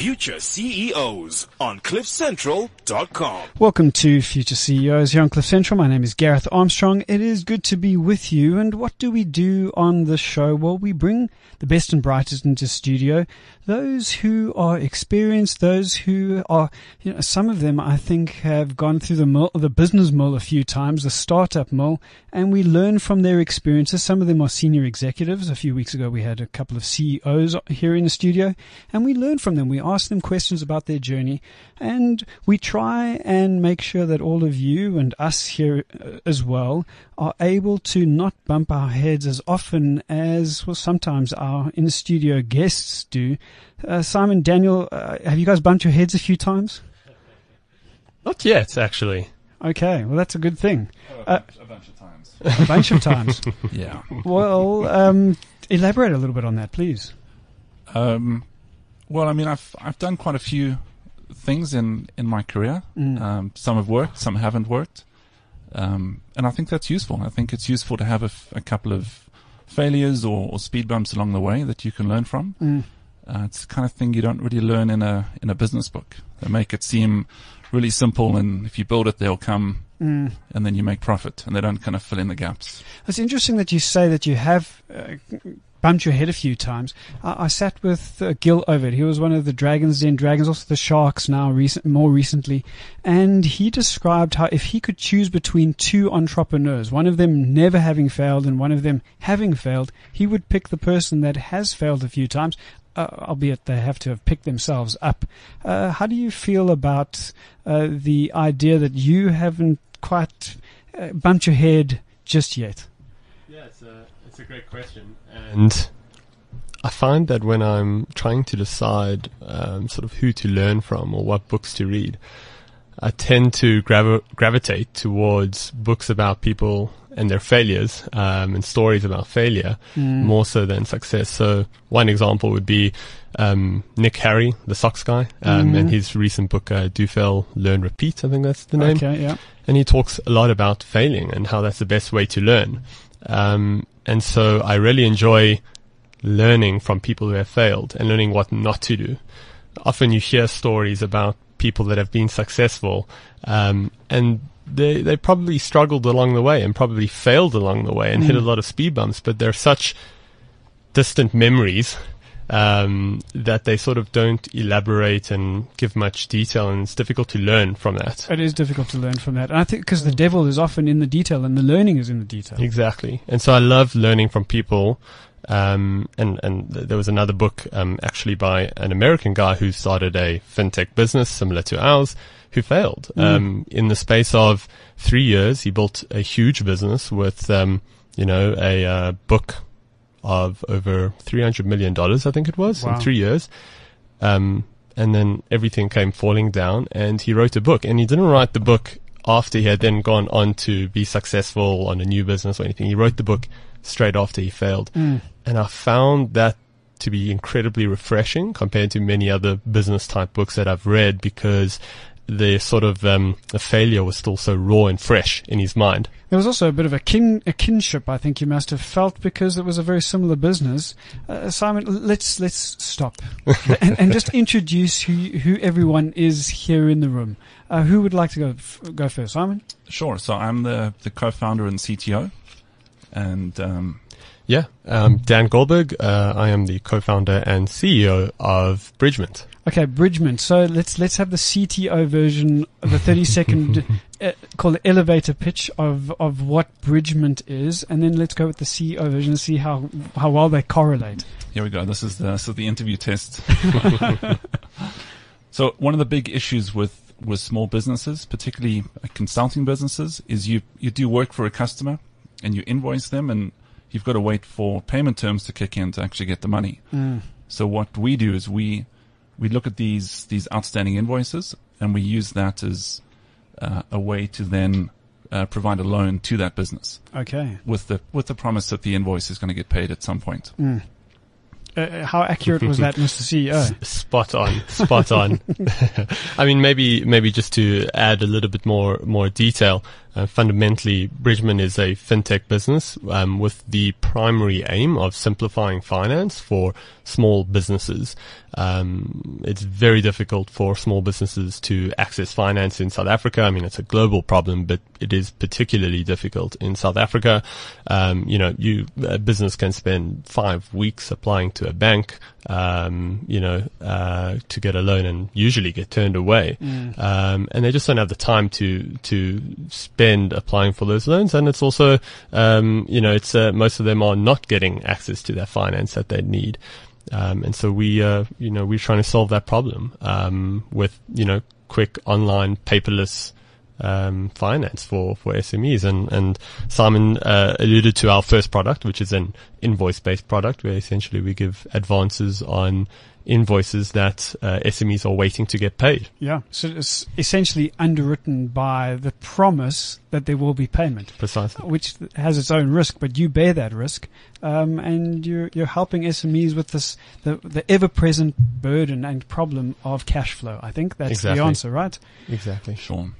Future CEOs on CliffCentral.com. Welcome to Future CEOs here on Cliff Central. My name is Gareth Armstrong. It is good to be with you. And what do we do on the show? Well, we bring the best and brightest into studio. Those who are experienced, those who are, you know, some of them I think have gone through the mill, the business mill a few times, the startup mill, and we learn from their experiences. Some of them are senior executives. A few weeks ago, we had a couple of CEOs here in the studio, and we learn from them. We ask them questions about their journey, and we try and make sure that all of you and us here uh, as well are able to not bump our heads as often as well sometimes our in studio guests do. Uh, Simon, Daniel, uh, have you guys bumped your heads a few times? Not yet, actually. Okay, well that's a good thing. a, bunch, a bunch of times. A bunch of times. yeah. Well, um, elaborate a little bit on that, please. Um, well, I mean, I've I've done quite a few things in in my career. Mm. Um, some have worked, some haven't worked, um, and I think that's useful. I think it's useful to have a, f- a couple of failures or, or speed bumps along the way that you can learn from. Mm. Uh, it's the kind of thing you don't really learn in a in a business book. They make it seem really simple, and if you build it, they'll come, Mm. and then you make profit, and they don't kind of fill in the gaps. It's interesting that you say that you have uh, bumped your head a few times. I, I sat with uh, Gil Oved. He was one of the Dragons Den Dragons, also the Sharks now, recent, more recently. And he described how if he could choose between two entrepreneurs, one of them never having failed and one of them having failed, he would pick the person that has failed a few times. Uh, albeit they have to have picked themselves up. Uh, how do you feel about uh, the idea that you haven't quite uh, bumped your head just yet? Yeah, it's a, great question. And I find that when I'm trying to decide um, sort of who to learn from or what books to read, I tend to gravi- gravitate towards books about people and their failures um, and stories about failure Mm. more so than success. So one example would be um, Nick Harry, the socks guy, um, Mhm. and his recent book, uh, Do Fail, Learn, Repeat. I think that's the name Okay, yeah. and he talks a lot about failing and how that's the best way to learn. And so I really enjoy learning from people who have failed and learning what not to do. Often you hear stories about people that have been successful, um, and they they probably struggled along the way and probably failed along the way and hit a Mm. lot of speed bumps, but they're such distant memories um, that they sort of don't elaborate and give much detail, and it's difficult to learn from that. It is difficult to learn from that. And I think because the devil is often in the detail and the learning is in the detail. Exactly. And so I love learning from people. Um, and, and there was another book, um, actually by an American guy who started a fintech business similar to ours who failed. Mm. Um, in the space of three years, he built a huge business with, um, you know, a, uh, book of over $300 million, I think it was, Wow. in three years. Um, and then everything came falling down and he wrote a book and he didn't write the book after he had then gone on to be successful on a new business or anything. He wrote the book straight after he failed. Mm. And I found that to be incredibly refreshing compared to many other business type books that I've read because the sort of, um, the failure was still so raw and fresh in his mind. There was also a bit of a kin a kinship I think you must have felt because it was a very similar business. Uh, Simon, let's let's stop and, and just introduce who who everyone is here in the room. Uh, who would like to go f- go first, Simon? Sure. So I'm the the co-founder and CTO, and um, Yeah. Um, Dan Goldberg, uh, I am the co-founder and CEO of Bridgement. Okay, Bridgement. So let's let's have the CTO version, of the thirty second uh, called the elevator pitch of of what Bridgement is, and then let's go with the CEO version and see how how well they correlate. Here we go. This is the this is the interview test. so one of the big issues with with small businesses, particularly uh, consulting businesses, is you you do work for a customer and you invoice them, and you've got to wait for payment terms to kick in to actually get the money. Mm. So what we do is we we look at these these outstanding invoices and we use that as uh, a way to then uh, provide a loan to that business Okay. with the with the promise that the invoice is going to get paid at some point. Mm. Uh, how accurate was that, Mr. CEO? S- Spot on, spot on. I mean, maybe, maybe just to add a little bit more, more detail. Uh, fundamentally, Bridgement is a fintech business um, with the primary aim of simplifying finance for small businesses. Um, it's very difficult for small businesses to access finance in South Africa. I mean, it's a global problem, but it is particularly difficult in South Africa. Um, you know, you a business can spend five weeks applying to a bank, um, you know, uh, to get a loan and usually get turned away. Um, and they just don't have the time to to spend applying for those loans. And it's also, um, you know, it's uh, most of them are not getting access to that finance that they need. Um, and so we, uh, you know, we're trying to solve that problem um, with, you know, quick online paperless um, finance for, for SMEs. And, and Simon uh, alluded to our first product, which is an invoice-based product, where essentially we give advances on invoices that uh, SMEs are waiting to get paid. Yeah. So it's essentially underwritten by the promise that there will be payment. Precisely. which has its own risk, but you bear that risk, um, and you're you're helping SMEs with this the the ever present burden and problem of cash flow. I think that's Exactly. the answer, right? Exactly. Sure.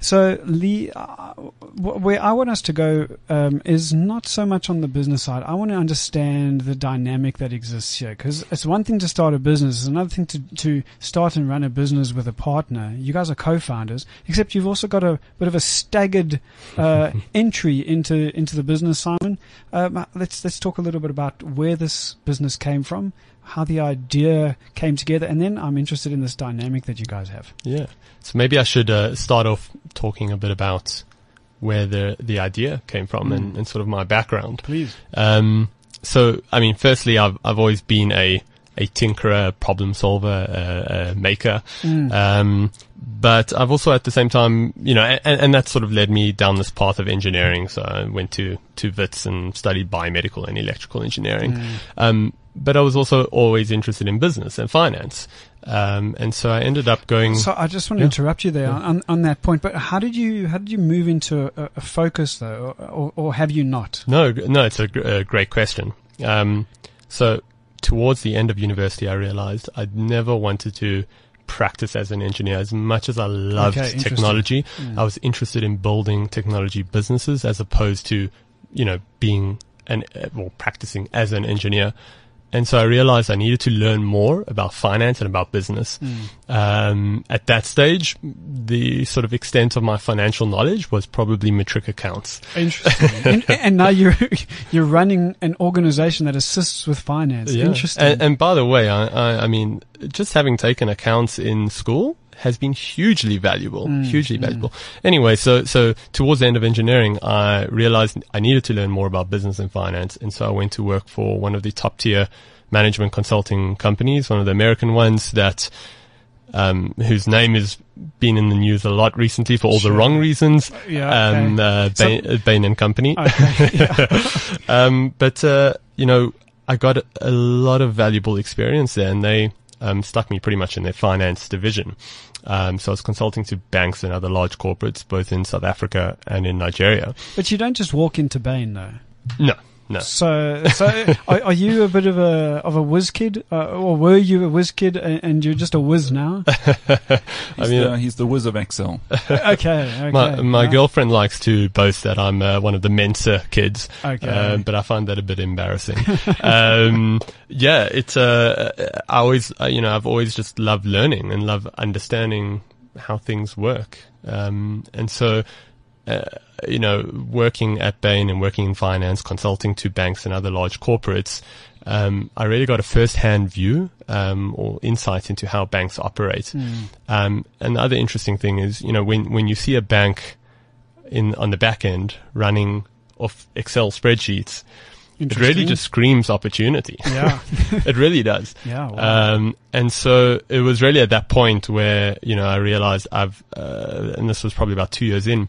So, Lee, uh, where I want us to go um, is not so much on the business side. I want to understand the dynamic that exists here, because it's one thing to start a business, it's another thing to to start and run a business with a partner. You guys are co-founders, except you've also got a bit of a staggered uh, entry into into the business, Simon. Um, let's let's talk a little bit about where this business came from, how the idea came together, and then I'm interested in this dynamic that you guys have. Yeah. So maybe I should uh, start off talking a bit about where the the idea came from and, and sort of my background. Please. Um, so, I mean, firstly, I've I've always been a a tinkerer, problem solver, uh, a maker. Um, but I've also at the same time, you know, and, and that sort of led me down this path of engineering. So I went to, to WITS and studied biomedical and electrical engineering. Um, but I was also always interested in business and finance. Um, and so I ended up going. So I just want to Yeah. interrupt you there on, on that point. But how did you how did you move into a, a focus though, or, or, or have you not? No, no, it's a, gr- a great question. Um, so towards the end of university, I realized I'd never wanted to practice as an engineer as much as I loved Okay, technology. I was interested in building technology businesses as opposed to, you know, being an, uh, well, practicing as an engineer. And so I realized I needed to learn more about finance and about business. Um, at that stage, the sort of extent of my financial knowledge was probably matric accounts. Interesting. and, and now you're you're running an organization that assists with finance. Interesting. And, and by the way, I, I, I mean, just having taken accounts in school has been hugely valuable, Mm, hugely valuable. Anyway, so, so towards the end of engineering, I realized I needed to learn more about business and finance. And so I went to work for one of the top tier management consulting companies, one of the American ones that, um, whose name has been in the news a lot recently for all Sure. the wrong reasons. Yeah, okay. Um, uh, Bain, uh, Bain and Company. okay. Yeah. Um, but, uh, you know, I got a, a lot of valuable experience there and they, um, stuck me pretty much in their finance division. Um, so I was consulting to banks and other large corporates, both in South Africa and in Nigeria. But you don't just walk into Bain though. No, no. So, so are, are you a bit of a of a whiz kid, uh, or were you a whiz kid, and, and you're just a whiz now? He's, mean, the, he's the whiz of Excel. okay, okay. My, my yeah. girlfriend likes to boast that I'm uh, one of the Mensa kids, Okay. um, but I find that a bit embarrassing. um, yeah, it's uh, I always uh, you know I've always just loved learning and love understanding how things work, um, and so uh, you know working at Bain and working in finance, consulting to banks and other large corporates. Um, I really got a first-hand view um, or insight into how banks operate. Um, and the other interesting thing is, you know, when when you see a bank in on the back end running off Excel spreadsheets, it really just screams opportunity. yeah, it really does. yeah. Wow. Um, and so it was really at that point where, you know, I realized I've, uh, and this was probably about two years in,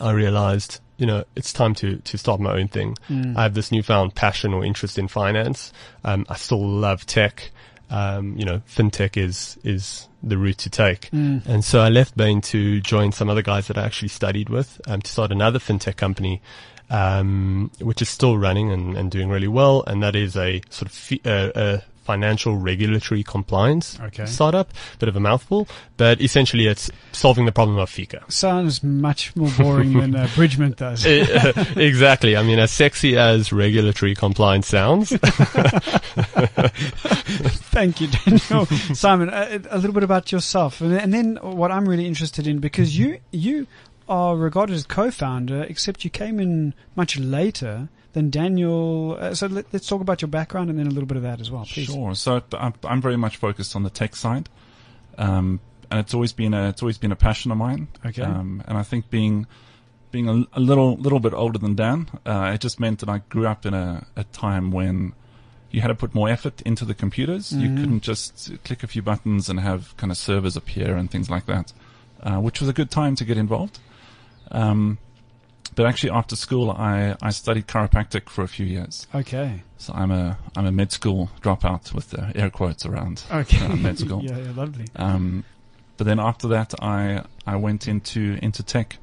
I realized, you know, it's time to, to start my own thing. I have this newfound passion or interest in finance. Um, I still love tech. Um, you know, fintech is, is the route to take. And so I left Bain to join some other guys that I actually studied with, um, to start another fintech company, um, which is still running and, and doing really well. And that is a sort of fi- uh, a financial regulatory compliance Okay. startup. Bit of a mouthful, but essentially it's solving the problem of FICA. Sounds much more boring than uh, Bridgement does. Uh, exactly. I mean, as sexy as regulatory compliance sounds, Thank you, Daniel. Simon, a, a little bit about yourself, and, and then what I'm really interested in because you you are regarded as co-founder, except you came in much later than Daniel. Uh, so let, us talk about your background and then a little bit of that as well, please. Sure. So I'm, I'm very much focused on the tech side, um, and it's always been a it's always been a passion of mine. Okay. Um, and I think being being a, a little little bit older than Dan, uh, it just meant that I grew up in a, a time when you had to put more effort into the computers. You Mhm. couldn't just click a few buttons and have kind of servers appear and things like that, uh, which was a good time to get involved. Um, but actually, after school, I, I studied chiropractic for a few years. Okay. So I'm a I'm a med school dropout with the air quotes around. Okay. Uh, med school. yeah, yeah, lovely. Um, but then after that, I I went into into tech,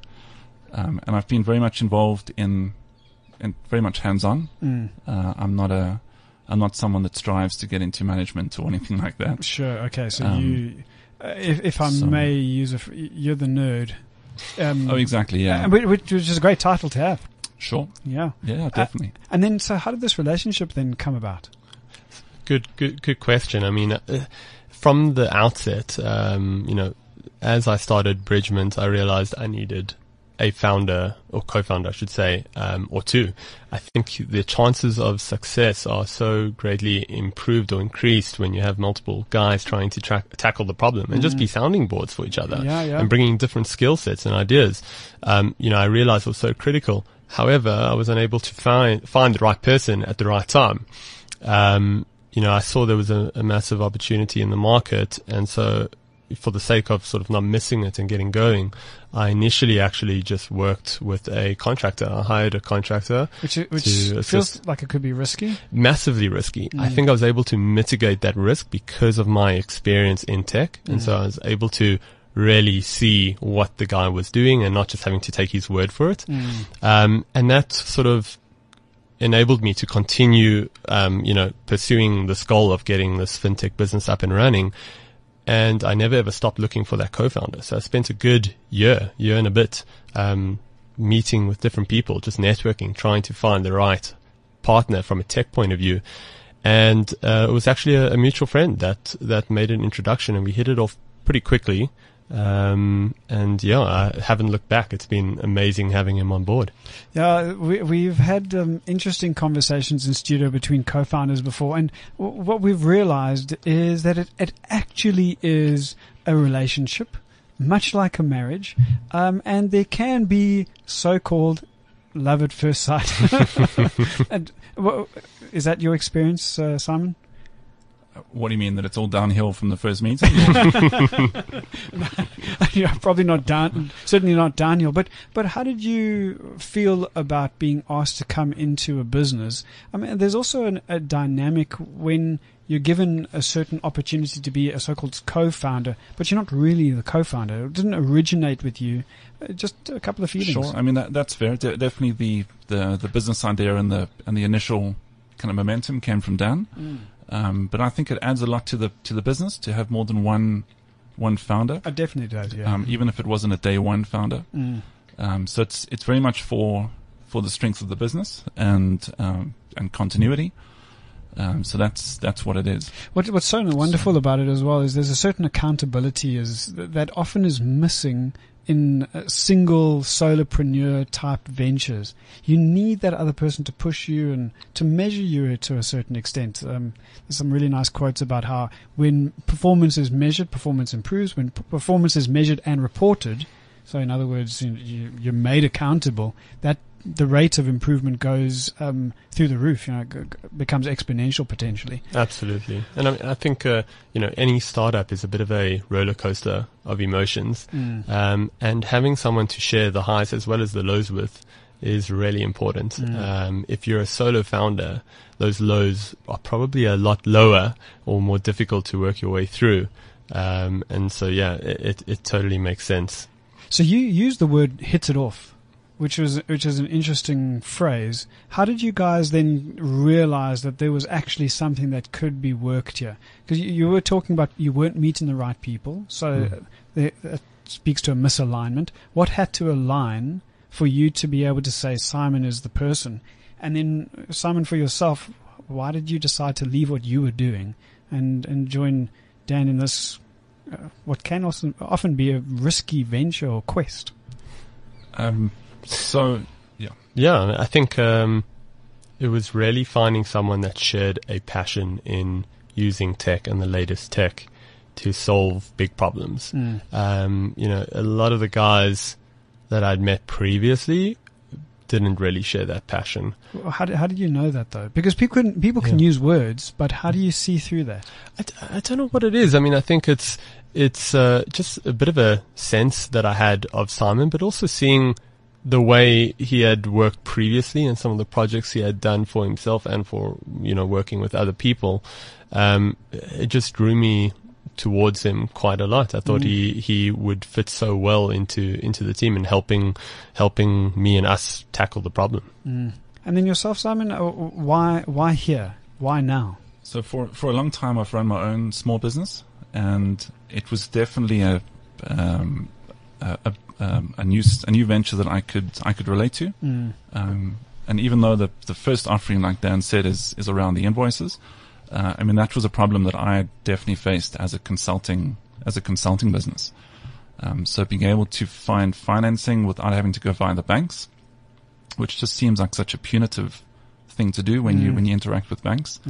um, and I've been very much involved in, in very much hands on. Mm. Uh, I'm not a I'm not someone that strives to get into management or anything like that. Sure. Okay. So Um, you, uh, if, if I so- may use a, you're the nerd. Um, Oh, exactly. Yeah. uh, which, which is a great title to have. sure. Yeah. Yeah, definitely. And then, so how did this relationship then come about? good, good, good question. I mean, uh, from the outset, um, you know, as I started Bridgement, I realized I needed a founder or co-founder, I should say, um, or two. I think the chances of success are so greatly improved or increased when you have multiple guys trying to track, tackle the problem and just be sounding boards for each other Yeah, yeah. and bringing different skill sets and ideas. Um, you know, I realized was so critical. However, I was unable to find find the right person at the right time. Um, you know, I saw there was a, a massive opportunity in the market, and so for the sake of sort of not missing it and getting going, I initially actually just worked with a contractor. I hired a contractor, Which which feels like it could be risky. massively risky. I think I was able to mitigate that risk because of my experience in tech. And so I was able to really see what the guy was doing and not just having to take his word for it. Um, and that sort of enabled me to continue, um, you know, pursuing this goal of getting this fintech business up and running. And I never ever stopped looking for that co-founder. So I spent a good year, year and a bit, um, meeting with different people, just networking, trying to find the right partner from a tech point of view. And uh, it was actually a, a mutual friend that that made an introduction, and we hit it off pretty quickly. Um, and yeah, I haven't looked back. It's been amazing having him on board. Yeah, we, we've had um, interesting conversations in studio between co-founders before, and w- what we've realized is that it, it actually is a relationship, much like a marriage, um, and there can be so-called love at first sight. and is that your experience, uh, Simon? What do you mean that it's all downhill from the first meeting? yeah, probably not down, certainly not Daniel. But but how did you feel about being asked to come into a business? I mean, there's also an, a dynamic when you're given a certain opportunity to be a so-called co-founder, but you're not really the co-founder. It didn't originate with you. Uh, Just a couple of feelings. Sure. I mean that that's fair. De- definitely the, the the business idea and the and the initial kind of momentum came from Dan. Um, but I think it adds a lot to the to the business to have more than one one founder, It definitely does. Yeah. um, even if it wasn't a day one founder. Mm. Um, so it's it's very much for for the strength of the business and um, and continuity. Um, so that's that's what it is. What, what's so wonderful about it as well is there's a certain accountability is that often is missing in single solopreneur type ventures. You need that other person to push you and to measure you to a certain extent. Um, there's some really nice quotes about how when performance is measured, performance improves. When p- performance is measured and reported, so in other words, you, you, you're made accountable. That the rate of improvement goes um, through the roof. You know, g- becomes exponential potentially. Absolutely, and I, mean, I think uh, you know any startup is a bit of a roller coaster of emotions, um, and having someone to share the highs as well as the lows with is really important. Um, if you're a solo founder, those lows are probably a lot lower or more difficult to work your way through, um, and so yeah, it, it, it totally makes sense. So you use the word hits it off. Which was which is an interesting phrase. How did you guys then realize that there was actually something that could be worked here? Because you, you were talking about you weren't meeting the right people, so Mm. there- that speaks to a misalignment. What had to align for you to be able to say Simon is the person? And then Simon, for yourself, why did you decide to leave what you were doing and and join Dan in this? Uh, what can also often be a risky venture or quest. Um, so Yeah, Yeah, I think um, it was really finding someone that shared a passion in using tech and the latest tech to solve big problems. Um, you know, a lot of the guys that I'd met previously didn't really share that passion. How did, how did you know that though? Because people can, people can Yeah. use words, but how do you see through that? I, d- I don't know what it is. I mean, I think it's it's uh, just a bit of a sense that I had of Simon, but also seeing the way he had worked previously and some of the projects he had done for himself and for you know working with other people. Um, it just drew me towards him quite a lot. I thought he he would fit so well into into the team and helping helping me and us tackle the problem. And then yourself, Simon, uh, why why here? Why now? So for for a long time, I've run my own small business, and it was definitely a um, a, a, um, a new a new venture that I could I could relate to. Um, and even though the the first offering, like Dan said, is is around the invoices, uh, I mean that was a problem that I definitely faced as a consulting as a consulting business. Um, so being able to find financing without having to go via the banks, which just seems like such a punitive thing to do when you Mm. when you interact with banks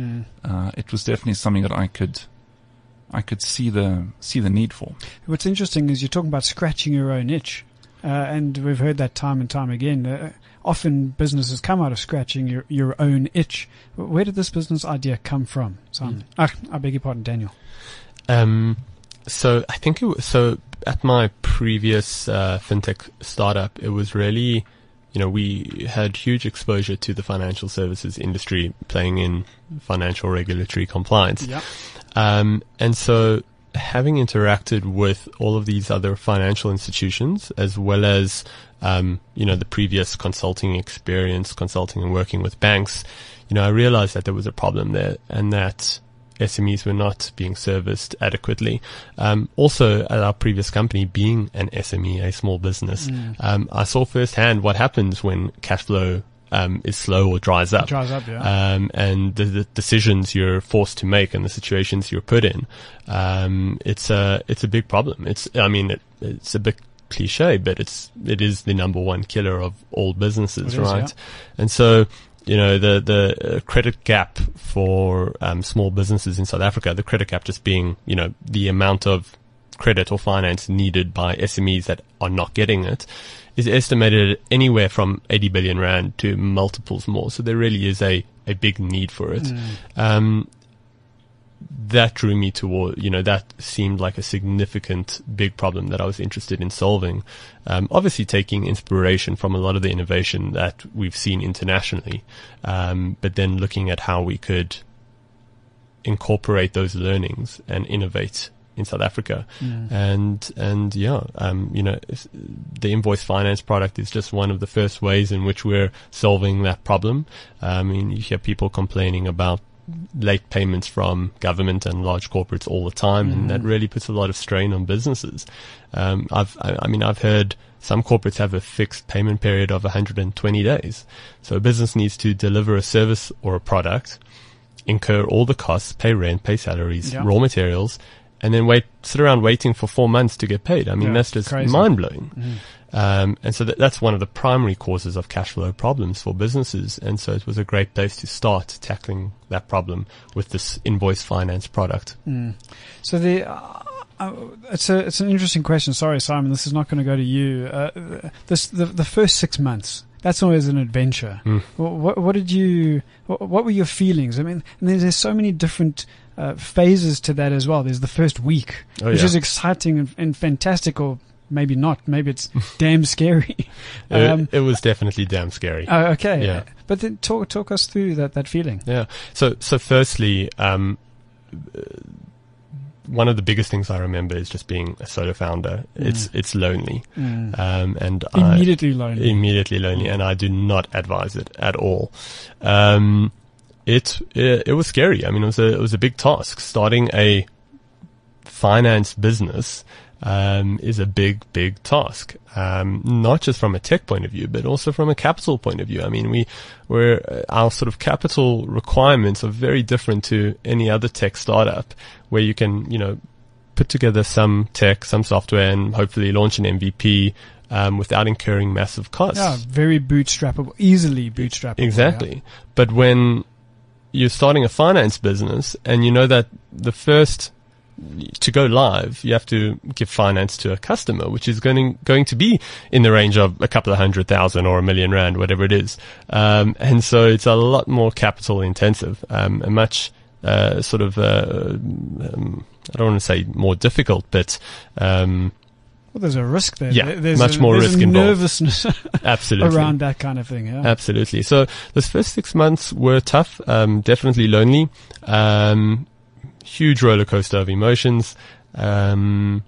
uh, it was definitely something that I could I could see the see the need for. What's interesting is you're talking about scratching your own itch, uh, and we've heard that time and time again. Uh, often businesses come out of scratching your, your own itch. Where did this business idea come from, Simon? Ah, I beg your pardon, Daniel. Um, so I think it was, so at my previous uh, fintech startup, it was really, you know, we had huge exposure to the financial services industry, playing in financial regulatory compliance. Yeah. Um, and so having interacted with all of these other financial institutions, as well as, um, you know, the previous consulting experience, consulting and working with banks, you know, I realized that there was a problem there and that SMEs were not being serviced adequately. Um, also, at our previous company, being an SME, a small business, um, I saw firsthand what happens when cash flow um, is slow or dries up Dries up, yeah. um, and the, the decisions you're forced to make and the situations you're put in. Um, it's a it's a big problem. It's I mean it, it's a bit cliche, but it's it is the number one killer of all businesses, It is, right? yeah. And so. You know the the uh, credit gap for um, small businesses in South Africa. The credit gap just being you know the amount of credit or finance needed by SMEs that are not getting it is estimated at anywhere from 80 billion rand to multiples more. So there really is a, a big need for it. Um, that drew me toward, you know, that seemed like a significant big problem that I was interested in solving. Um, obviously taking inspiration from a lot of the innovation that we've seen internationally, um, but then looking at how we could incorporate those learnings and innovate in South Africa. And, and yeah, um, you know, the invoice finance product is just one of the first ways in which we're solving that problem. I mean, you hear people complaining about late payments from government and large corporates all the time, and that really puts a lot of strain on businesses. Um, I've, I, I mean, I've heard some corporates have a fixed payment period of 120 days. So a business needs to deliver a service or a product, incur all the costs, pay rent, pay salaries, Yeah. raw materials, and then wait, sit around waiting for four months to get paid. I mean, Yeah, that's just mind blowing. Um, and so that, that's one of the primary causes of cash flow problems for businesses. And so it was a great place to start tackling that problem with this invoice finance product. So the uh, uh, it's a it's an interesting question. Sorry, Simon, this is not going to go to you. Uh, this the the first six months. That's always an adventure. Mm. What, what, what did you? What, what were your feelings? I mean, there's so many different uh, phases to that as well. There's the first week, Oh, which yeah. is exciting and, and fantastic, or maybe not. Maybe it's damn scary. Um, it, it was definitely damn scary. oh, okay, Yeah. But then talk talk us through that that feeling. Yeah. So, so firstly, um, one of the biggest things I remember is just being a solo founder. It's it's lonely, Mm. um, and I, Immediately lonely. immediately lonely, and I do not advise it at all. Um, it, it it was scary. I mean, it was a it was a big task. Starting a finance business um, is a big big task. Um, not just from a tech point of view, but also from a capital point of view. I mean, we we're uh, our sort of capital requirements are very different to any other tech startup, where you can you know put together some tech, some software, and hopefully launch an MVP um, without incurring massive costs. Yeah, very bootstrappable, easily bootstrappable. Exactly. But when you're starting a finance business and you know that the first to go live, you have to give finance to a customer, which is going going to be in the range of a couple of hundred thousand or a million rand, whatever it is. Um, and so it's a lot more capital intensive, um, a much uh, sort of uh, um, I don't want to say more difficult, but um, Well, there's a risk there. Yeah, there's much a, more there's risk involved. nervousness absolutely around that kind of thing. Yeah. Absolutely. So those first six months were tough, um, definitely lonely, um, huge roller coaster of emotions, um,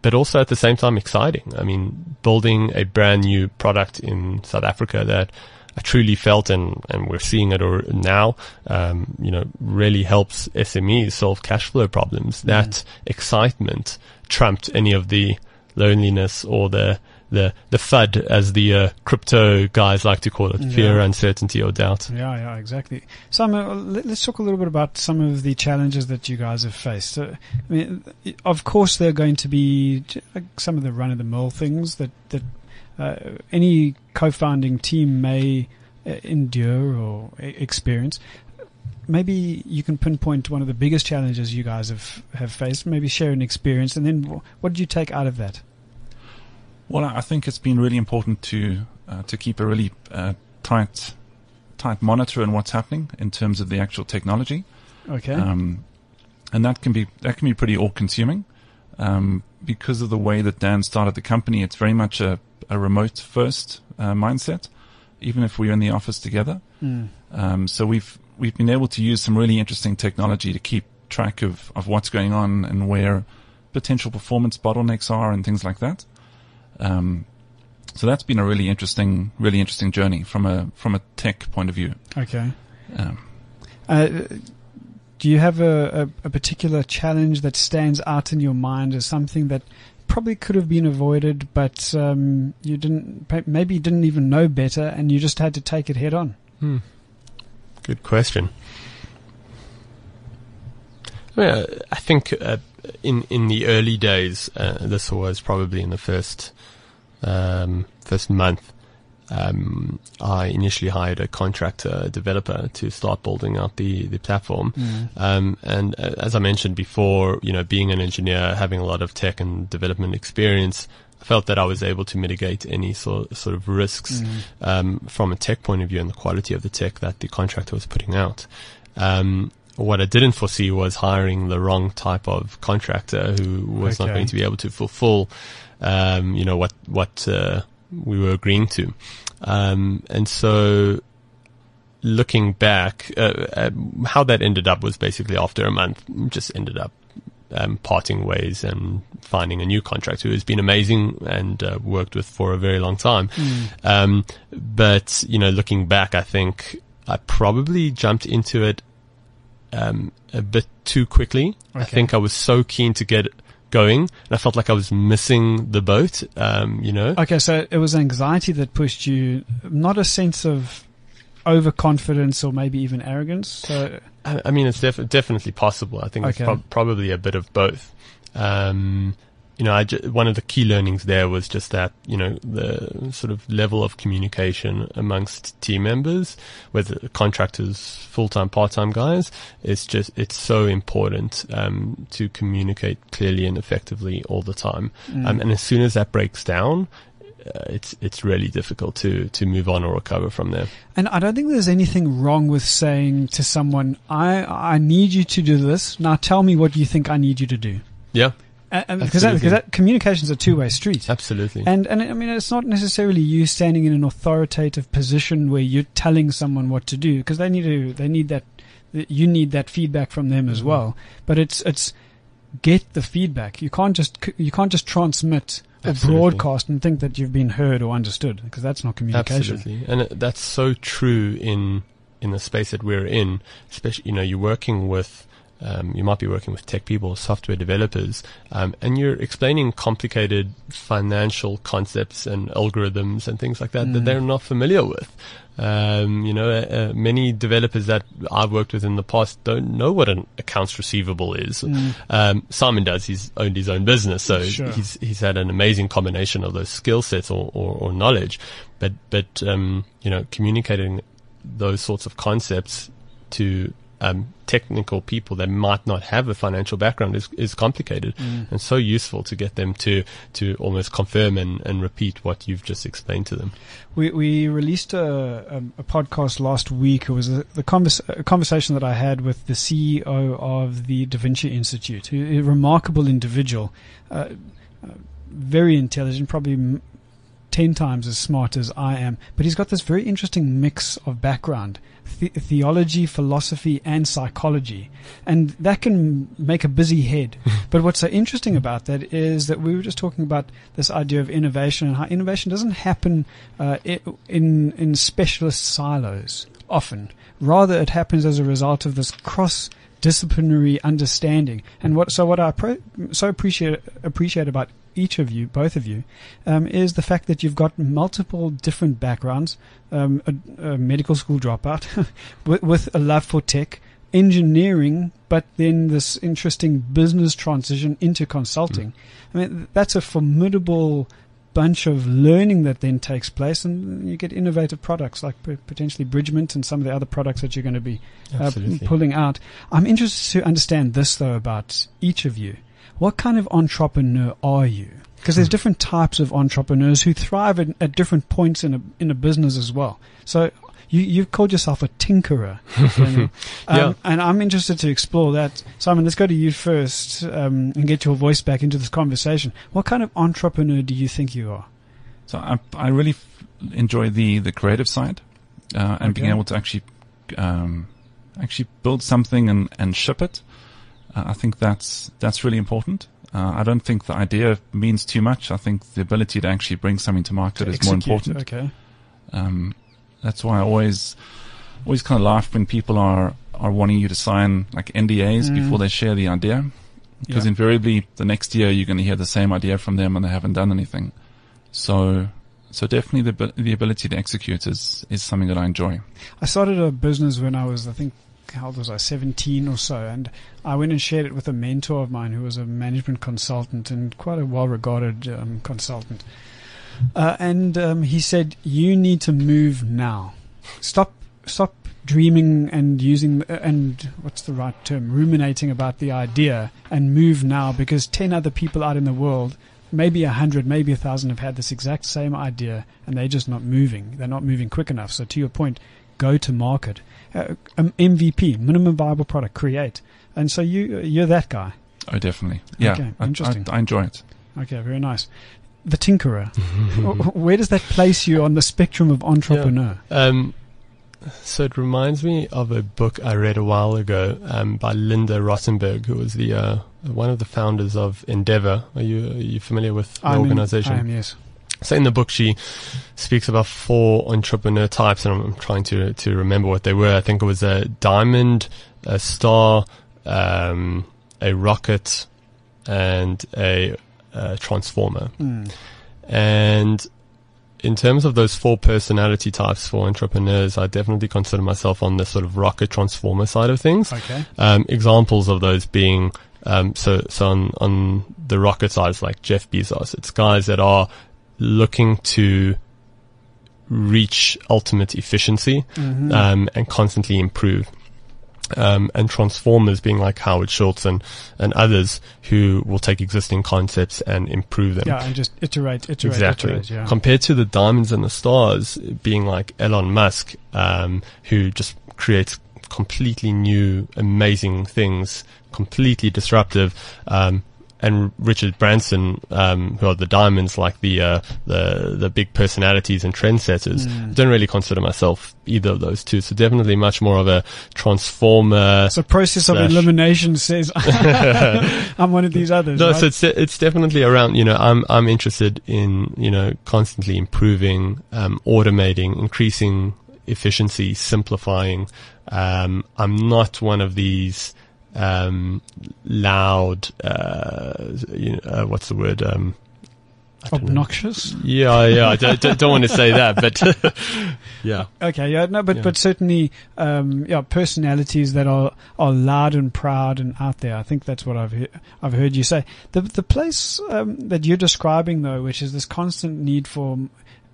but also at the same time exciting. I mean, building a brand new product in South Africa that I truly felt, and, and we're seeing it or now, um, you know, really helps SMEs solve cash flow problems. That excitement trumped any of the loneliness or the the the FUD, as the uh, crypto guys like to call it, fear, uncertainty, or doubt. Yeah, yeah, exactly. So, uh, let- let's talk a little bit about some of the challenges that you guys have faced. Uh, I mean, of course, there are going to be some of the run-of-the-mill things that that uh, any co-founding team may uh, endure or experience. Maybe you can pinpoint one of the biggest challenges you guys have, have faced. Maybe share an experience, and then what did you take out of that? Well, I think it's been really important to uh, to keep a really uh, tight tight monitor on what's happening in terms of the actual technology, Okay. um, and that can be that can be pretty all consuming um, because of the way that Dan started the company. It's very much a, a remote first uh, mindset, even if we're in the office together. Mm. Um, so we've we've been able to use some really interesting technology to keep track of, of what's going on and where potential performance bottlenecks are and things like that. Um, so that's been a really interesting, really interesting journey from a from a tech point of view. Okay. Um, Uh, do you have a, a, a particular challenge that stands out in your mind as something that probably could have been avoided, but um, you didn't, maybe you didn't even know better, and you just had to take it head on? Hmm. Good question. Yeah, I think uh, in in the early days, uh, this was probably in the first um, first month. Um, I initially hired a contractor developer to start building out the the platform. Um, and uh, as I mentioned before, you know, being an engineer, having a lot of tech and development experience, I felt that I was able to mitigate any sort sort of risks um, from a tech point of view and the quality of the tech that the contractor was putting out. Um, what I didn't foresee was hiring the wrong type of contractor who was not going to be able to fulfill, um, you know, what what uh, we were agreeing to. Um, and so, looking back, uh, uh, how that ended up was basically after a month, just ended up um, parting ways and finding a new contractor who has been amazing and uh, worked with for a very long time. Um, but you know, looking back, I think I probably jumped into it um, a bit too quickly. I think I was so keen to get going, and I felt like I was missing the boat. Um, you know, Okay, so it was anxiety that pushed you, not a sense of overconfidence or maybe even arrogance. So, I, I mean, it's def- definitely possible. I think it's Okay. prob- probably a bit of both. Um, you know, I one of the key learnings there was just that, you know, the sort of level of communication amongst team members, whether contractors, full-time, part-time guys, it's just, it's so important, um, to communicate clearly and effectively all the time. Um, and as soon as that breaks down, uh, it's, it's really difficult to, to move on or recover from there. And I don't think there's anything wrong with saying to someone, I, I need you to do this. Now tell me what you think I need you to do. Yeah, Uh, um, because that, because that communication is a two way street. absolutely. And, and I mean, it's not necessarily you standing in an authoritative position where you're telling someone what to do because they need to, they need that, you need that feedback from them as mm-hmm. well. But it's, it's get the feedback. You can't just you can't just transmit or Absolutely. broadcast and think that you've been heard or understood because that's not communication. Absolutely, and uh, that's so true in in the space that we're in. Especially, you know, you're working with. Um, you might be working with tech people, software developers, um, and you're explaining complicated financial concepts and algorithms and things like that that Mm. they're not familiar with. Um, you know, uh, uh, many developers that I've worked with in the past don't know what an accounts receivable is. Mm. Um, Simon does. He's owned his own business, so Sure. he's he's had an amazing combination of those skill sets or, or, or knowledge. But but um, you know, communicating those sorts of concepts to um, technical people that might not have a financial background is, is complicated Mm. and so useful to get them to to almost confirm and, and repeat what you've just explained to them. We we released a, a, a podcast last week. It was a, the convers- a conversation that I had with the CEO of the Da Vinci Institute, a, a remarkable individual, uh, uh, very intelligent, probably m- ten times as smart as I am. But he's got this very interesting mix of background. The- theology, philosophy, and psychology, and that can make a busy head. but what's so interesting about that is that we were just talking about this idea of innovation and how innovation doesn't happen uh, in in specialist silos often. Rather, it happens as a result of this cross disciplinary understanding. And what so what I pro- so appreciate appreciate about each of you, both of you, um, is the fact that you've got multiple different backgrounds, um, a, a medical school dropout, with, with a love for tech, engineering, but then this interesting business transition into consulting. I mean, that's a formidable bunch of learning that then takes place, and you get innovative products like p- potentially Bridgement and some of the other products that you're going to be uh, pulling out. I'm interested to understand this though about each of you. What kind of entrepreneur are you? Because there's different types of entrepreneurs who thrive at, at different points in a in a business as well. So you you've called yourself a tinkerer, Daniel. um, Yeah. and I'm interested to explore that. Simon, let's go to you first um, and get your voice back into this conversation. What kind of entrepreneur do you think you are? So I, I really f- enjoy the, the creative side uh, and being able to actually um, actually build something and, and ship it. Uh, I think that's that's really important. Uh, I don't think the idea means too much. I think the ability to actually bring something to market is more important. Okay. Um, that's why I always always kind of laugh when people are are wanting you to sign like NDAs Mm. before they share the idea, because Yeah. invariably the next year you're going to hear the same idea from them and they haven't done anything. So so definitely the the ability to execute is is something that I enjoy. I started a business when I was, I think, how old was I, 17 or so, and I went and shared it with a mentor of mine who was a management consultant and quite a well-regarded um, consultant. Uh, and um, he said, "You need to move now. Stop, stop dreaming and using and what's the right term? Ruminating about the idea and move now because ten other people out in the world." Maybe a hundred, maybe a thousand have had this exact same idea and they're just not moving. They're not moving quick enough. So to your point, go to market. Uh, um, MVP, minimum viable product, create. And so you you're that guy. Oh, definitely. Yeah, Okay, I- I, interesting. I, enjoy it. Okay, very nice. The tinkerer. Where does that place you on the spectrum of entrepreneur? Um, so it reminds me of a book I read a while ago um, by Linda Rottenberg, who was the uh, one of the founders of Endeavor. Are you are you familiar with the I'm in- organization? I am, yes. So in the book, she speaks about four entrepreneur types, and I'm, trying to to remember what they were. I think it was a diamond, a star, um, a rocket, and a, a transformer. Mm. And in terms of those four personality types for entrepreneurs, I definitely consider myself on the sort of rocket transformer side of things. Okay. Um, examples of those being um, so so on on the rocket side, like Jeff Bezos. It's guys that are looking to reach ultimate efficiency Mhm. um, and constantly improve. Um, and transformers being like Howard Schultz and, and others who will take existing concepts and improve them. yeah, and just iterate, iterate, Exactly. iterate. Yeah. Compared to the diamonds and the stars being like Elon Musk, um, who just creates completely new, amazing things, completely disruptive. Um, and Richard Branson, um, who are the diamonds, like the uh, the the big personalities and trendsetters. I don't really consider myself either of those two. So definitely much more of a transformer. So process of elimination says I'm one of these others. No, right? so it's it's definitely around. You know, I'm I'm interested in you know constantly improving, um, automating, increasing efficiency, simplifying. Um, I'm not one of these um, loud. Uh, you know, uh, what's the word? Um, don't know. Obnoxious. Yeah, yeah. I don't, don't, don't want to say that, but yeah. Okay, yeah, no, but Yeah. but certainly, um, yeah, personalities that are are loud and proud and out there. I think that's what I've he- I've heard you say. The the place um, that you're describing though, which is this constant need for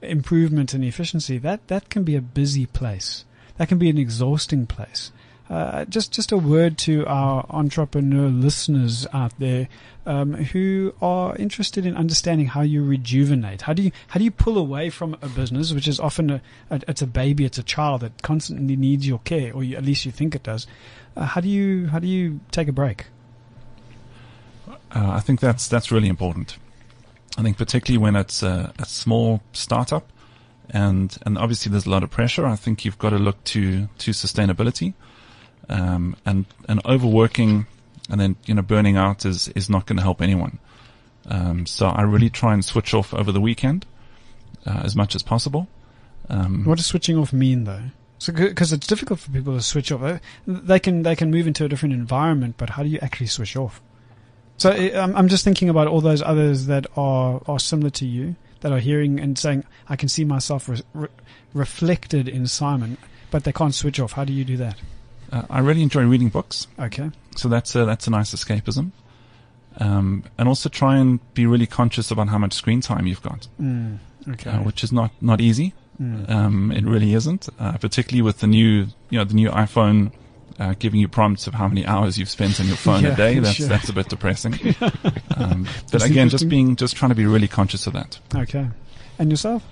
improvement and efficiency, that that can be a busy place. That can be an exhausting place. Uh, just just a word to our entrepreneur listeners out there um, who are interested in understanding how you rejuvenate. How do you how do you pull away from a business, which is often a, a it's a baby, it's a child that constantly needs your care, or you, at least you think it does. Uh, how do you how do you take a break? Uh, I think that's that's really important. I think particularly when it's a, a small startup, and and obviously there's a lot of pressure. I think you've got to look to to sustainability, um, and and overworking, and then you know burning out is is not going to help anyone. Um, so I really try and switch off over the weekend uh, as much as possible. Um, What does switching off mean though? So because it's difficult for people to switch off. Uh, They can they can move into a different environment, but how do you actually switch off? So I'm just thinking about all those others that are are similar to you that are hearing and saying I can see myself re- reflected in Simon, but they can't switch off. How do you do that? Uh, I really enjoy reading books. Okay. So that's a, that's a nice escapism. Um, and also try and be really conscious about how much screen time you've got, Mm, okay. uh, which is not, not easy. Mm. Um, it really isn't, uh, particularly with the new, you know, the new iPhone, uh, giving you prompts of how many hours you've spent on your phone Yeah, a day. That's, sure. that's a bit depressing. um, but again, just being, just trying to be really conscious of that. Okay. And yourself?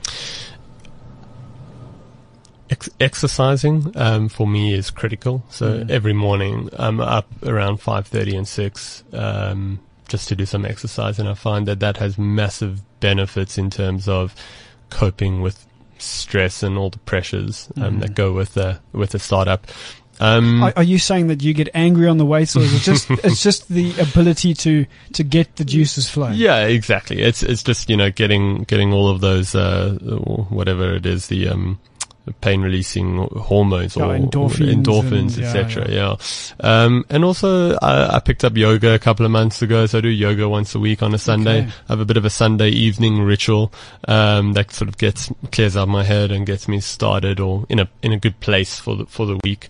Ex- exercising um, for me is critical. So Mm. every morning I'm up around five thirty and six um, just to do some exercise, and I find that that has massive benefits in terms of coping with stress and all the pressures um, Mm. that go with a with a startup. Um, Are, are you saying that you get angry on the weights, or is it just it's just the ability to to get the juices flowing? Yeah, exactly. It's it's just you know getting getting all of those uh, whatever it is the um, pain releasing hormones Yeah, or endorphins endorphins, and- yeah, etc. Yeah, Um, and also I, I picked up yoga a couple of months ago, so I do yoga once a week on a Sunday. Okay. I have a bit of a Sunday evening ritual um, that sort of gets clears out my head and gets me started or in a in a good place for the for the week.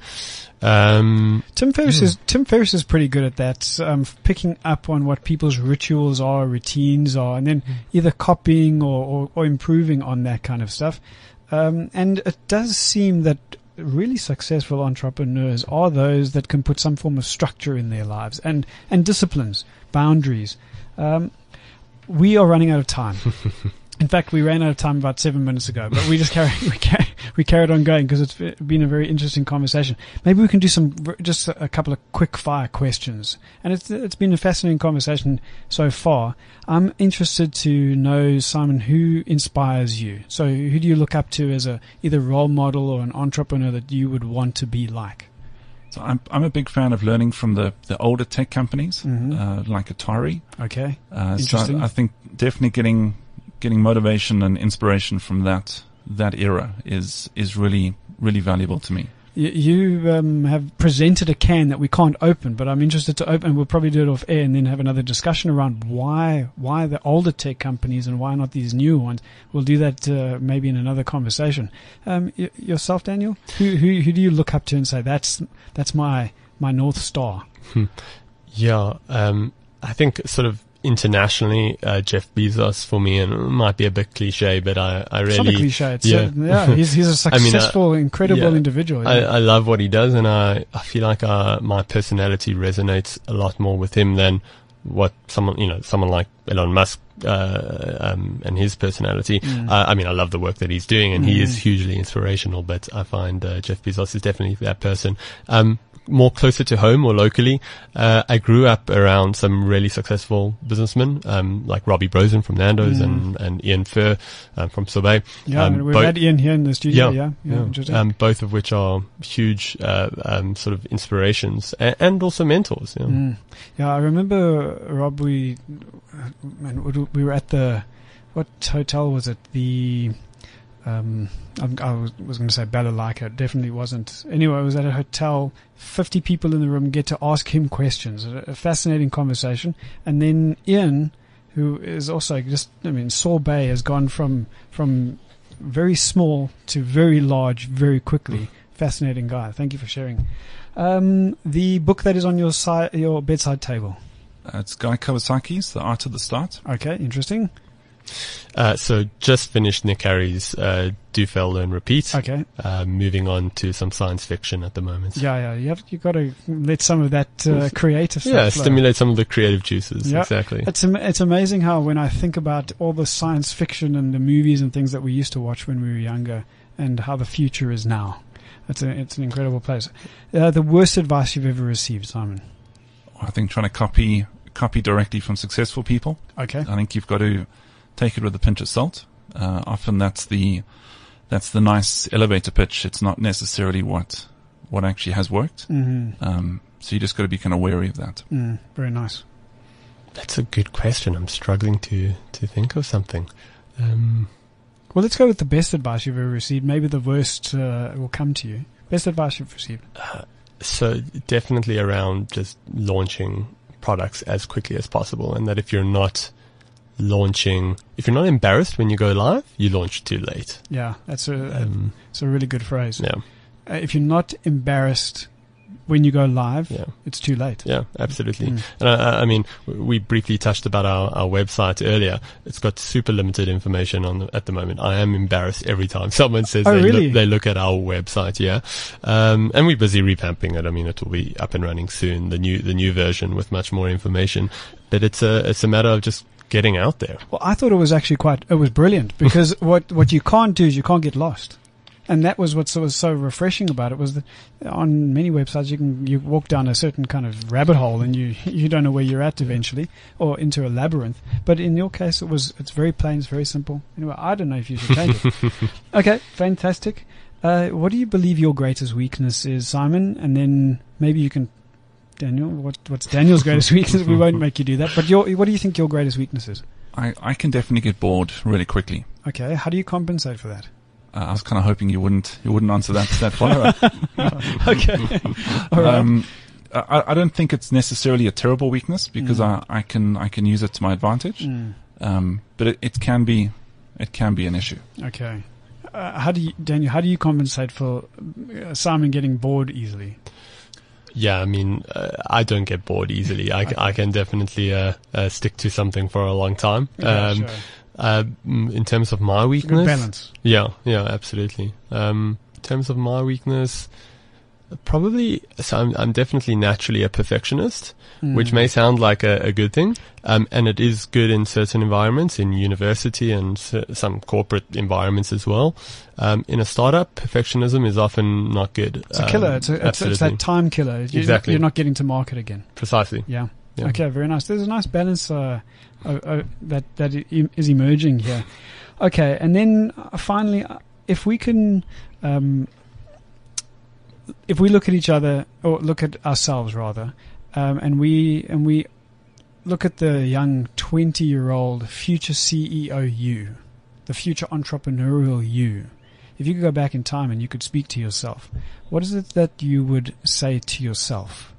Um, Tim Ferriss is Tim Ferriss is pretty good at that, um, picking up on what people's rituals are, routines are, and then either copying or, or, or improving on that kind of stuff. Um, and it does seem that really successful entrepreneurs are those that can put some form of structure in their lives and and disciplines, boundaries. Um, we are running out of time. In fact, we ran out of time about seven minutes ago, but we just carried we, carry, we carried on going because it's been a very interesting conversation. Maybe we can do some just a couple of quick fire questions, and it's it's been a fascinating conversation so far. I'm interested to know Simon who inspires you. So who do you look up to as a either role model or an entrepreneur that you would want to be like? So I'm, I'm a big fan of learning from the, the older tech companies, Mhm. uh, like Atari. Okay, Uh, Interesting. So I think definitely getting getting motivation and inspiration from that that era is is really really valuable to me. you, you um, have presented a can that we can't open, but I'm interested to open. We'll probably do it off air and then have another discussion around why why the older tech companies and why not these new ones. We'll do that uh, maybe in another conversation. Um, y- yourself, Daniel, who, who who do you look up to and say that's that's my my north star? Yeah, um, I think sort of internationally, uh, Jeff Bezos for me, and it might be a bit cliche, but I, I It's not a really, cliche. It's yeah. uh, yeah, he's he's a I mean, uh, successful, incredible yeah. individual. I. I love what he does, and I, I feel like uh, my personality resonates a lot more with him than what someone, you know, someone like Elon Musk uh, um, and his personality. Uh, I mean, I love the work that he's doing, and he is hugely inspirational. But I find uh, Jeff Bezos is definitely that person. Um, more closer to home or locally, uh, I grew up around some really successful businessmen, um, like Robbie Brozin from Nando's and, and Ian Fuhr um, from Sorbet. Yeah, um, we've both- had Ian here in the studio. Yeah, yeah, yeah. Um, both of which are huge uh, um, sort of inspirations and, and also mentors. Yeah. Mm. Yeah, I remember Rob. We man, we- we were at the what hotel was it? The um, I was, was going to say Balalaika. It definitely wasn't. Anyway, I was at a hotel. Fifty people in the room get to ask him questions. A, a fascinating conversation. And then Ian, who is also just, I mean, Sorbet has gone from from very small to very large very quickly. Fascinating guy. Thank you for sharing. Um, the book that is on your side, your bedside table. Uh, it's Guy Kawasaki's The Art of the Start. Okay, interesting. Uh, so just finished Nick Carey's uh, Do Fail Learn Repeat. Okay, Uh, moving on to some science fiction at the moment. yeah, yeah. You have you got to let some of that uh, creative stuff. Yeah, flow. stimulate some of the creative juices. Yeah. Exactly. It's am- it's amazing how when I think about all the science fiction and the movies and things that we used to watch when we were younger, and how the future is now. It's a, it's an incredible place. Uh, the worst advice you've ever received, Simon. I think trying to copy copy directly from successful people. Okay. I think you've got to take it with a pinch of salt. Uh, often that's the that's the nice elevator pitch. It's not necessarily what what actually has worked. Mm-hmm. Um, so you just got to be kind of wary of that. Mm, very nice. That's a good question. I'm struggling to to think of something. Um, Well, let's go with the best advice you've ever received. Maybe the worst uh, will come to you. Best advice you've received. So definitely around just launching products as quickly as possible, and that if you're not launching, if you're not embarrassed when you go live, you launch too late. Yeah, that's a, Um, it's a really good phrase. yeah, Uh, if you're not embarrassed when you go live, yeah. it's too late. Yeah, absolutely. Mm. And I- I, mean, we briefly touched about our, our website earlier. It's got super limited information on the, at the moment. I am embarrassed every time someone says Oh, they, really? look, they look at our website. Yeah, um, and we're busy revamping it. I mean, it will be up and running soon. The new the new version with much more information. But it's a it's a matter of just getting out there. Well, I thought it was actually quite, it was brilliant because what, what you can't do is you can't get lost. And that was what was so refreshing about it was that on many websites you can, you walk down a certain kind of rabbit hole and you, you don't know where you're at eventually or into a labyrinth. But in your case, it was, it's very plain, it's very simple. Anyway, I don't know if you should change it. okay, fantastic. Uh, what do you believe your greatest weakness is, Simon? And then maybe you can, Daniel, what, what's Daniel's greatest weakness? We won't make you do that. But your, what do you think your greatest weakness is? I, I can definitely get bored really quickly. Okay, how do you compensate for that? Uh, I was kind of hoping you wouldn't you wouldn't answer that that follow up. Okay, all right. um, I, I don't think it's necessarily a terrible weakness because Mm. I, I can I can use it to my advantage. Mm, Um, but it, it can be it can be an issue. okay. Uh, how do you, Daniel? How do you compensate for uh, Simon getting bored easily? Yeah, I mean, uh, I don't get bored easily. I, I can definitely uh, uh, stick to something for a long time. Yeah, um, sure. Uh, in terms of my weakness, good balance. Yeah, yeah, absolutely. Um, in terms of my weakness, probably, so I'm, I'm definitely naturally a perfectionist, which Mm. may sound like a, a good thing. Um, and it is good in certain environments, in university and s- some corporate environments as well. Um, in a startup, perfectionism is often not good. It's a killer. Um, It's, a, it's, it's that time killer. You're, Exactly. You're not getting to market again. Precisely. Yeah. Yeah. Okay, very nice. There's a nice balance uh, that that is emerging here. Okay, and then uh, finally, uh, if we can, um, if we look at each other or look at ourselves rather, um, and we and we look at the young twenty-year-old future CEO you, the future entrepreneurial you. If you could go back in time and you could speak to yourself, what is it that you would say to yourself?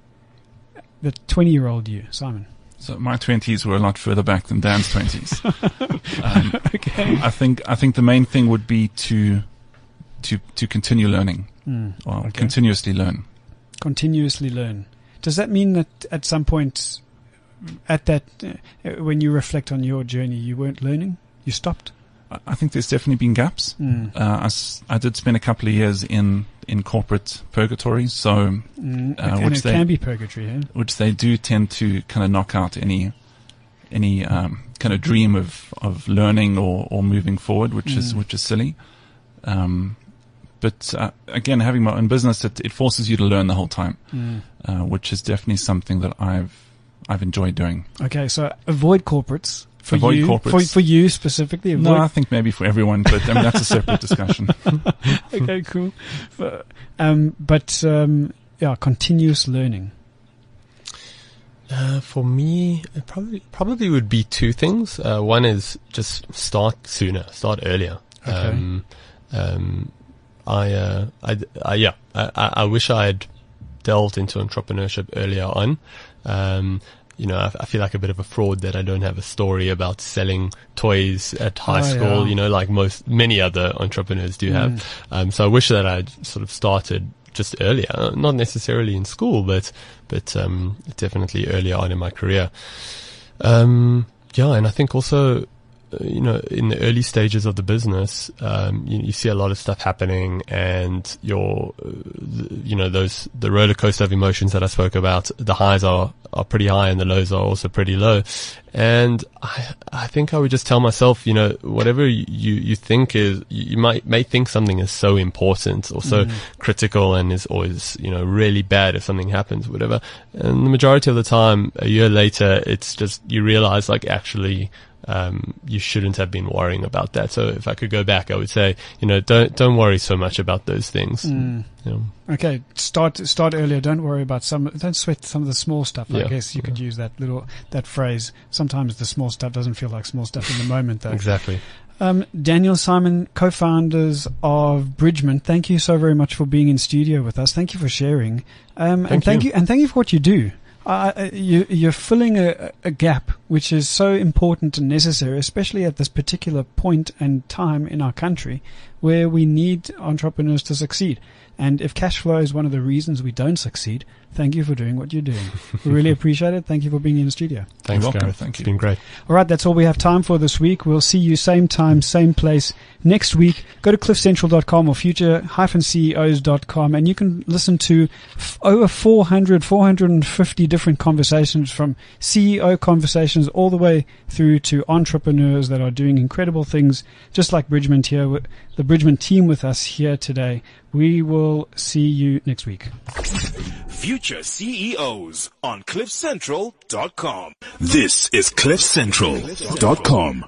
The 20 year old you, Simon. So my twenties were a lot further back than Dan's twenties. um, Okay. I think I think the main thing would be to to to continue learning Hmm. or Okay. continuously learn. Continuously learn. Does that mean that at some point, at that, uh, when you reflect on your journey, you weren't learning? You stopped? I- think there's definitely been gaps. Mm. Uh, I, I did spend a couple of years in in corporate purgatory, so Mm. Uh, which they- can be purgatory, which they do tend to kind of knock out any any um, kind of dream of, of learning or, or moving forward, which is which is silly. Um, but uh, again, having my own business, it, it forces you to learn the whole time, uh, which is definitely something that I've I've enjoyed doing. Okay, so avoid corporates. For Avoid you, corporates. For, for you specifically. Avoid, No, I think maybe for everyone, but I mean that's a separate discussion. okay, cool. But, um, but um, yeah, continuous learning. Uh, for me, it probably probably would be two things. Uh, one is just start sooner, start earlier. Okay. Um, um, I, uh, I, I, yeah, I, I I wish I had delved into entrepreneurship earlier on. Um, you know, I, I feel like a bit of a fraud that I don't have a story about selling toys at high Oh, school. yeah. You know, like most many other entrepreneurs do have. Mm. Um, so I wish that I'd sort of started just earlier, not necessarily in school, but but um, definitely earlier on in my career. Um, yeah, and I think also, you know, in the early stages of the business, um, you, you see a lot of stuff happening, and your, uh, you know, those the roller coaster of emotions that I spoke about. The highs are are pretty high, and the lows are also pretty low. And I, I think I would just tell myself, you know, whatever you, you think is, you you might, may think something is so important or so critical and is always, you know, really bad if something happens, whatever. And the majority of the time, a year later, it's just, you realize like actually, um, you shouldn't have been worrying about that. So if I could go back, I would say, you know, don't, don't worry so much about those things. Mm. You know. Okay, start start earlier. Don't worry about some. Don't sweat some of the small stuff. I guess you could use that little that phrase. Sometimes the small stuff doesn't feel like small stuff in the moment, though. Exactly. Um, Daniel Simon, co-founders of Bridgement. Thank you so very much for being in studio with us. Thank you for sharing. Um, and Thank thank you. you. and thank you for what you do. You, you're filling a, a gap which is so important and necessary, especially at this particular point and time in our country where we need entrepreneurs to succeed. And if cash flow is one of the reasons we don't succeed, thank you for doing what you're doing. we really appreciate it. Thank you for being in the studio. Thanks, welcome. Gareth. Thank It's you. been great. All right, that's all we have time for this week. We'll see you same time, same place next week. Go to cliffcentral.com or future-ceos.com and you can listen to f- over 400, 450 different conversations from CEO conversations all the way through to entrepreneurs that are doing incredible things, just like Bridgement here, with- the Bridgement team with us here today. We will see you next week. Future CEOs on CliffCentral.com. This is CliffCentral.com.